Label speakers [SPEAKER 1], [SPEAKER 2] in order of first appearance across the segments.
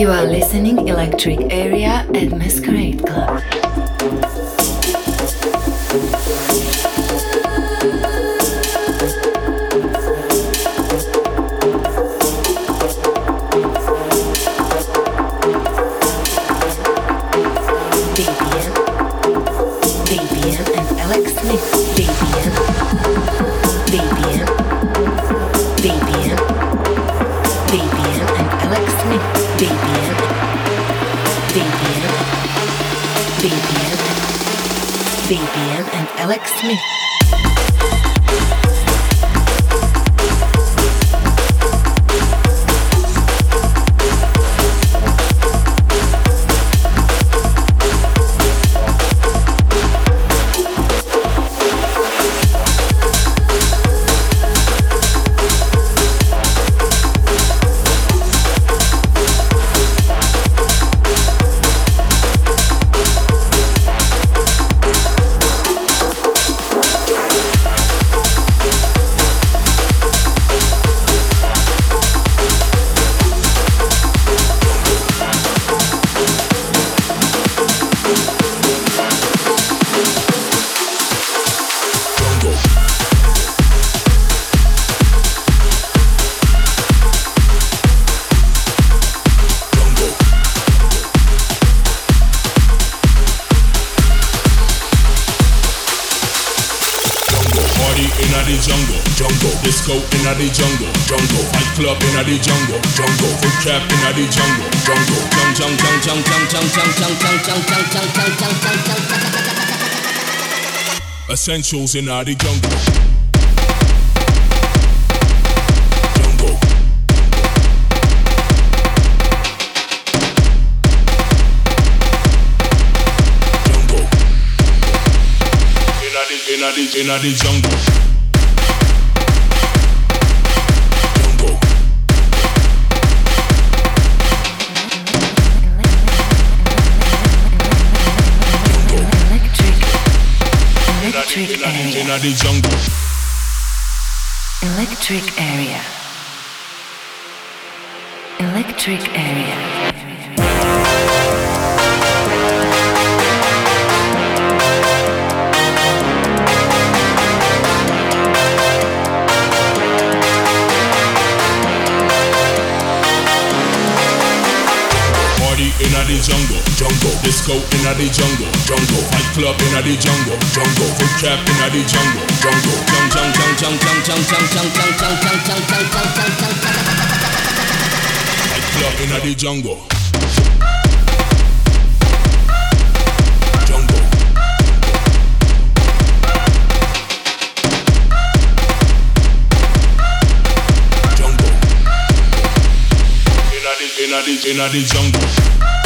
[SPEAKER 1] You are listening Electric Area at Masquerade Club. Alex Smith. The jungle, jungle. Fight club in the jungle, jungle. Foot trap in the jungle, jungle. Jung jung jung jung jung jung jung jung jung jung jung jung jung jung jung Essentials in the jungle. In the, in a the jungle.
[SPEAKER 2] Electric area. Electric area. Area.
[SPEAKER 1] inna the jungle, jungle. Disco inna the jungle, jungle. Fight club inna the jungle, jungle. Foot trap inna the jungle, jungle. Jung jung jung jung jung jung jung jung jung jung jung jung jung jung jung jung. Fight club inna the jungle. Inna the jungle.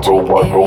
[SPEAKER 3] Don't like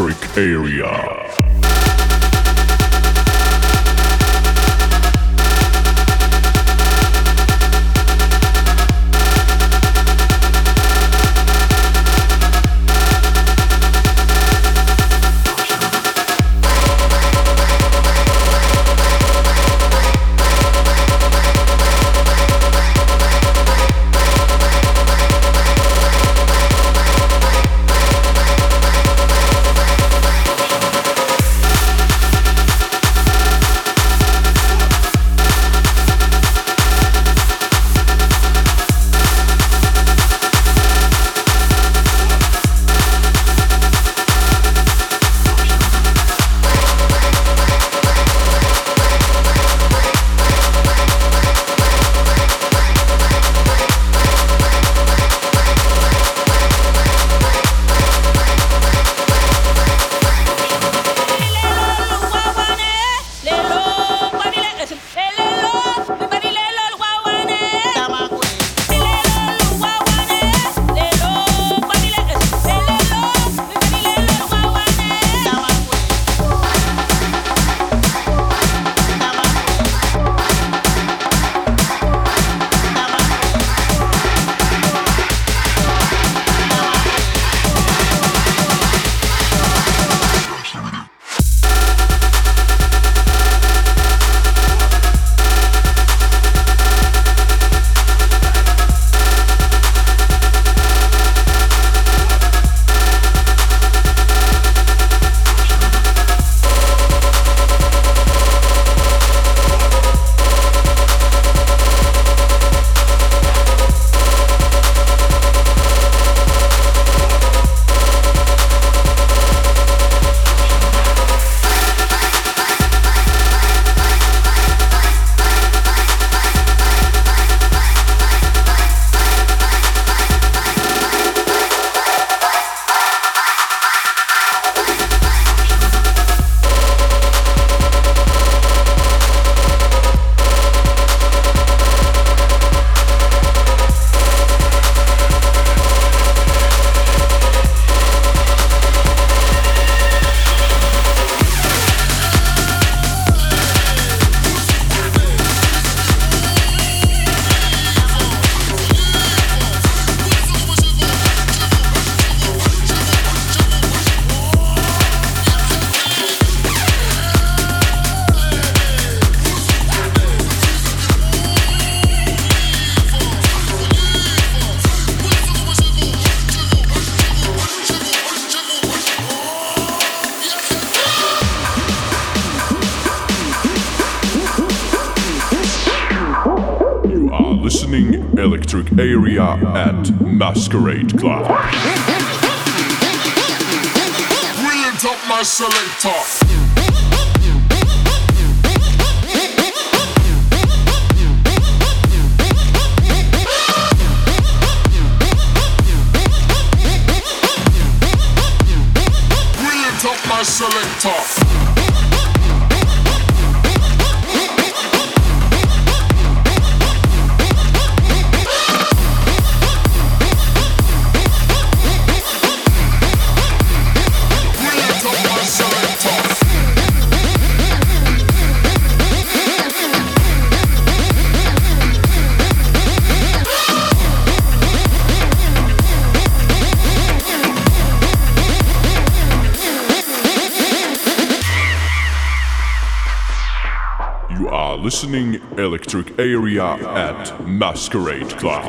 [SPEAKER 3] electric area.
[SPEAKER 4] Area at Masquerade Club.
[SPEAKER 5] Brilliant up my selector. selector.
[SPEAKER 4] Listening Electric Area at Masquerade Club.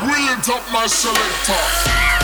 [SPEAKER 5] Brilliant up my selector.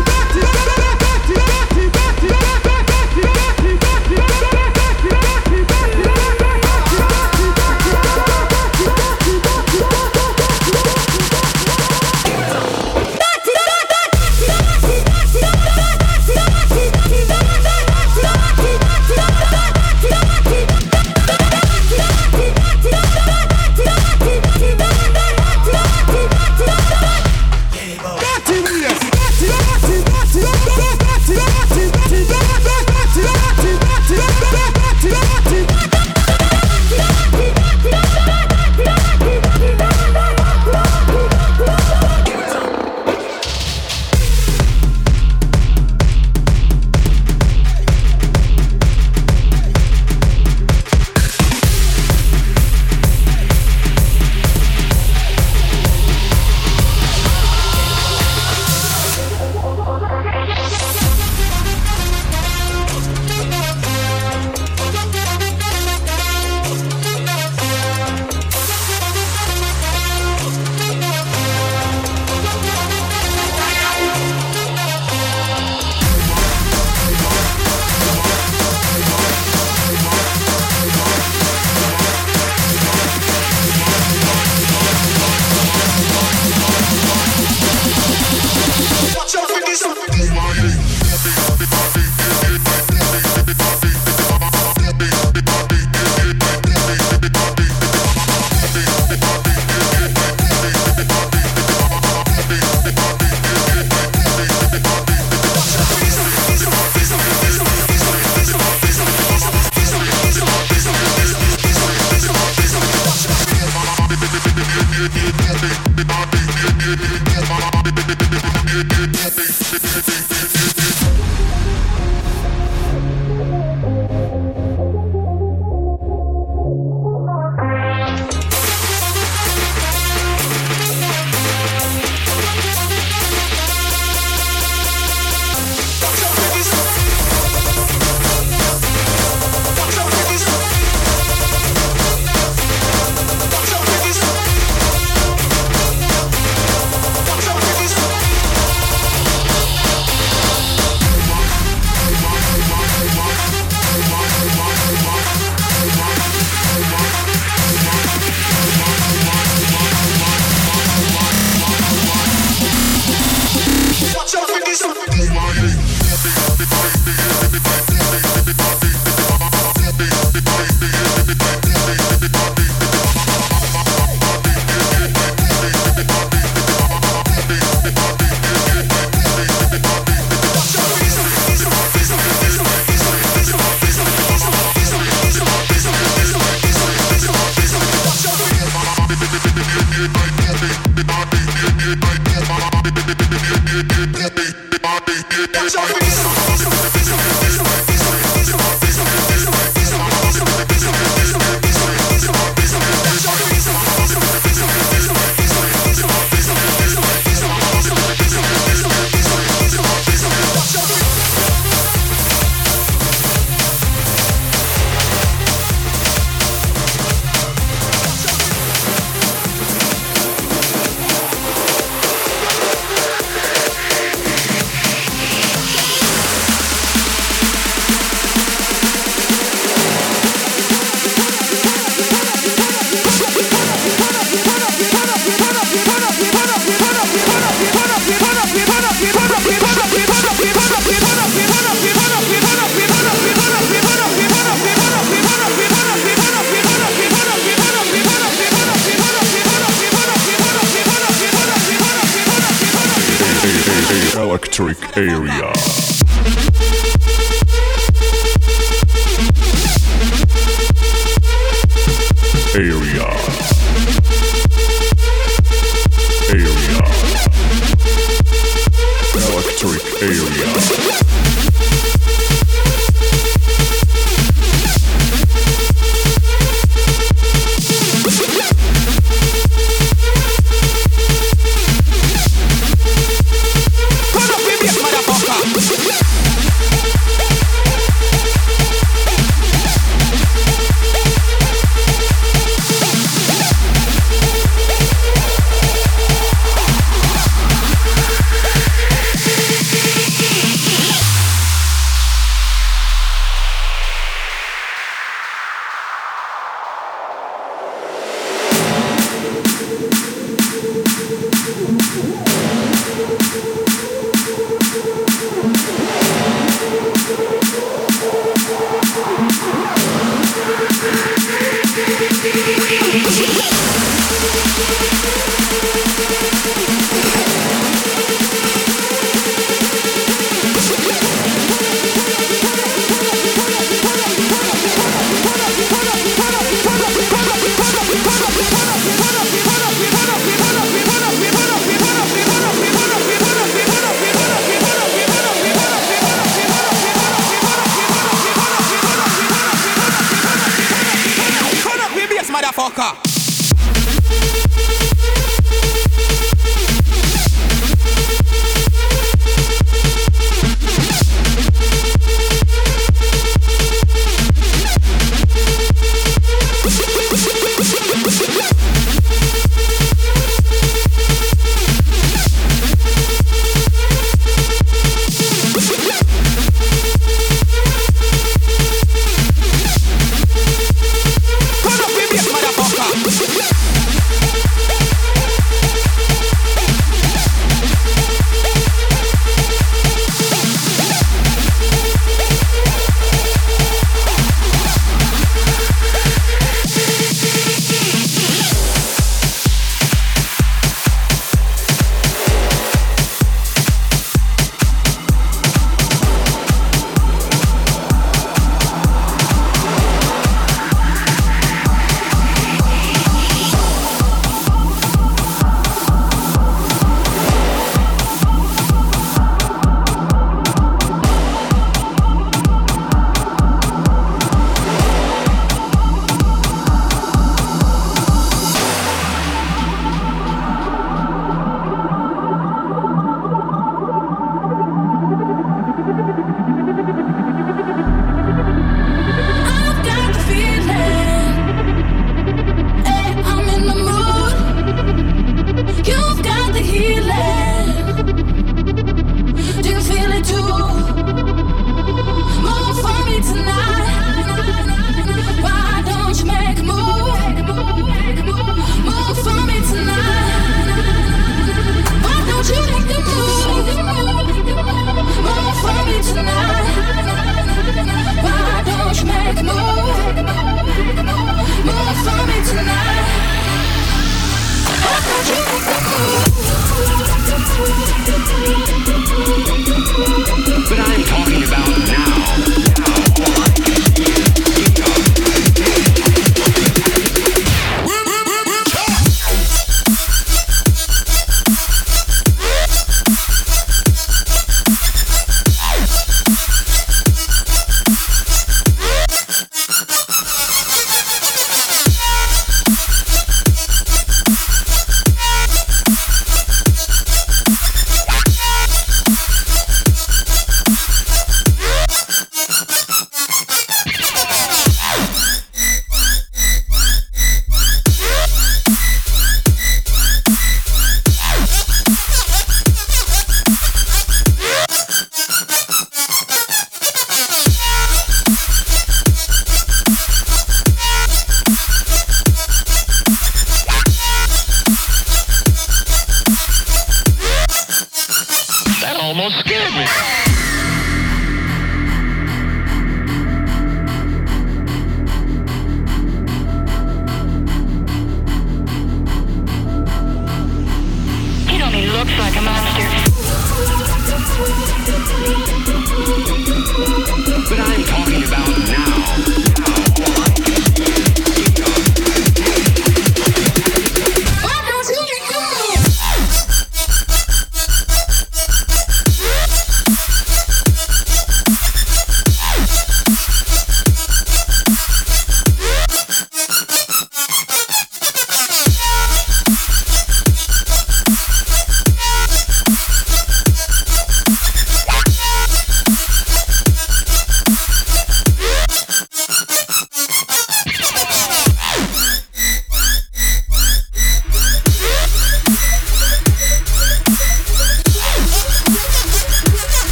[SPEAKER 3] Area.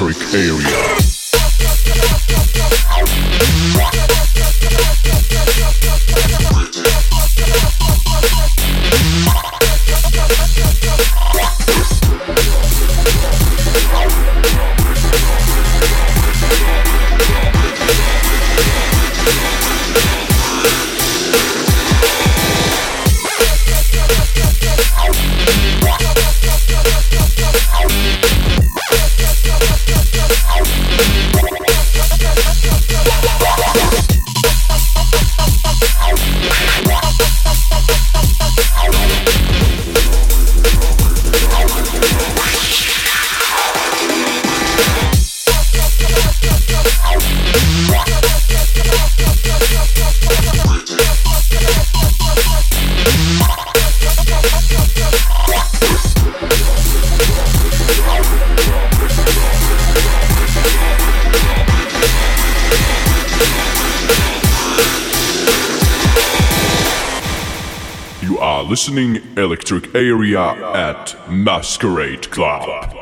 [SPEAKER 3] Electric Area.
[SPEAKER 4] Electric Area at Masquerade Club.